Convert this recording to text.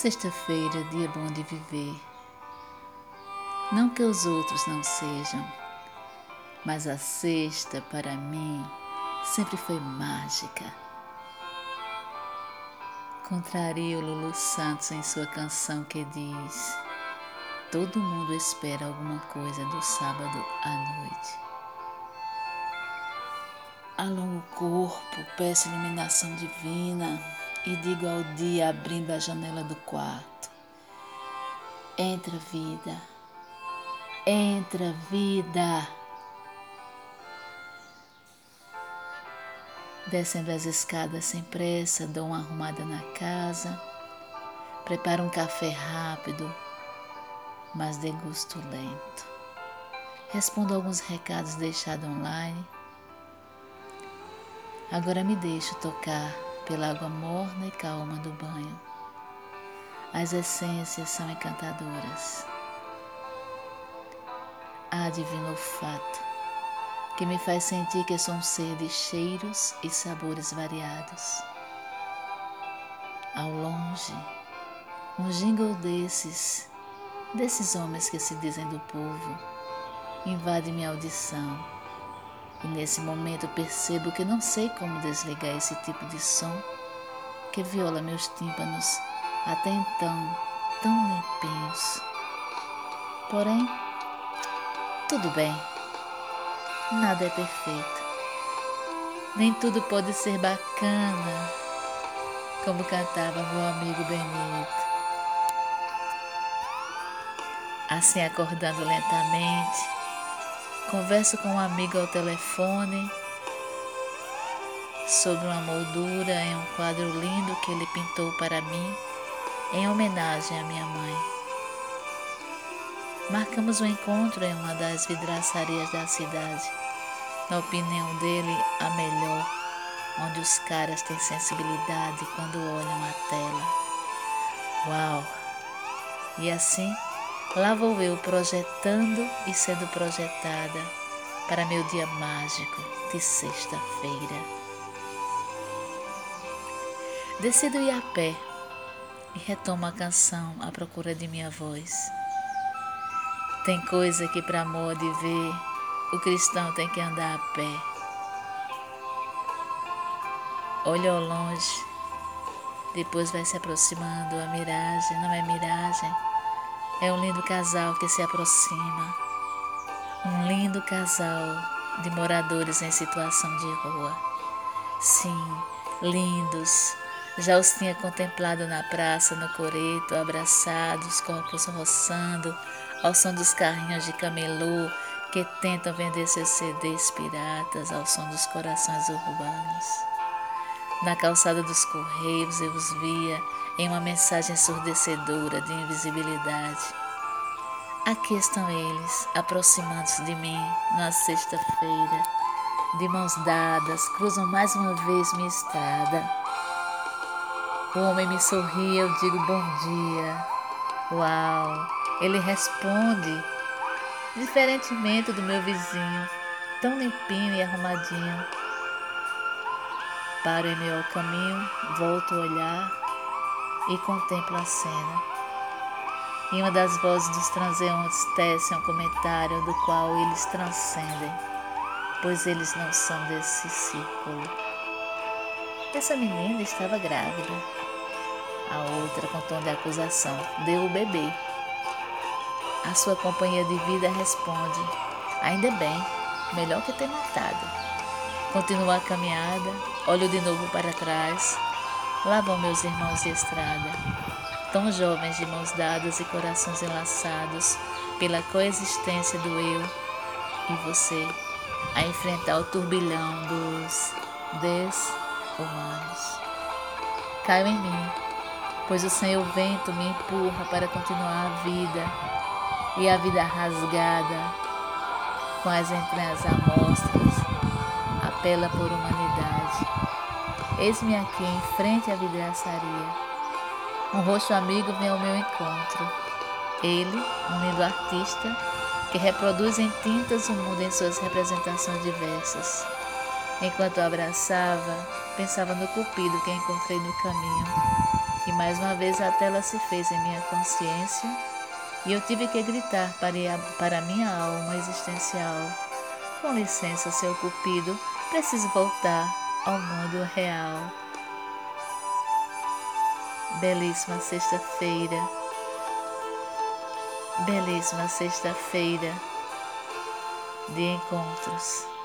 Sexta-feira, dia bom de viver. Não que os outros não sejam, mas a sexta para mim sempre foi mágica. Contraria o Lulu Santos em sua canção que diz: Todo mundo espera alguma coisa do sábado à noite. Alongo o corpo, peço iluminação divina e digo ao dia abrindo a janela do quarto: Entra, vida, entra, vida. Descendo as escadas sem pressa, dou uma arrumada na casa, preparo um café rápido, mas degusto lento. Respondo alguns recados deixados online. Agora me deixo tocar pela água morna e calma do banho. As essências são encantadoras. Há divino olfato que me faz sentir que sou um ser de cheiros e sabores variados. Ao longe, um jingle desses, desses homens que se dizem do povo, invade minha audição e nesse momento percebo que não sei como desligar esse tipo de som que viola meus tímpanos até então tão limpinhos. Porém, tudo bem, nada é perfeito. Nem tudo pode ser bacana, como cantava meu amigo Benito. Assim, acordando lentamente, Converso com um amigo ao telefone sobre uma moldura em um quadro lindo que ele pintou para mim em homenagem à minha mãe. Marcamos um encontro em uma das vidraçarias da cidade. Na opinião dele, a melhor, onde os caras têm sensibilidade quando olham a tela. Uau! E assim Lá vou eu projetando e sendo projetada para meu dia mágico de sexta-feira. Decido ir a pé e retomo a canção à procura de minha voz. Tem coisa que, para amor de ver, o cristão tem que andar a pé. Olha ao longe, depois vai se aproximando a miragem, não é miragem é um lindo casal que se aproxima. Um lindo casal de moradores em situação de rua. Sim, lindos. Já os tinha contemplado na praça, no coreto, abraçados, corpos roçando, ao som dos carrinhos de camelô que tentam vender seus CDs piratas ao som dos corações urbanos. Na calçada dos correios eu os via em uma mensagem ensurdecedora de invisibilidade. Aqui estão eles, aproximando-se de mim na sexta-feira, de mãos dadas, cruzam mais uma vez minha estrada. O homem me sorri, eu digo bom dia. Uau! Ele responde, diferentemente do meu vizinho, tão limpinho e arrumadinho. Paro em meu caminho, volto a olhar e contemplo a cena. E uma das vozes dos transeuntes tece um comentário do qual eles transcendem, pois eles não são desse círculo. Essa menina estava grávida. A outra, com tom de acusação, deu o bebê. A sua companhia de vida responde: Ainda bem, melhor que ter matado. Continua a caminhada, olho de novo para trás, Lá vão meus irmãos de estrada, tão jovens de mãos dadas e corações enlaçados pela coexistência do eu e você, a enfrentar o turbilhão dos des-humanos. Caio em mim, pois o Senhor vento me empurra para continuar a vida e a vida rasgada com as entranhas amostras apela por humanidade. Eis-me aqui em frente à vidraçaria. Um rosto amigo vem ao meu encontro. Ele, um lindo artista, que reproduz em tintas o mundo em suas representações diversas. Enquanto o abraçava, pensava no cupido que encontrei no caminho. E mais uma vez a tela se fez em minha consciência e eu tive que gritar para, para minha alma existencial. Com licença, seu cupido, preciso voltar ao mundo real. Belíssima sexta-feira. Belíssima sexta-feira de encontros.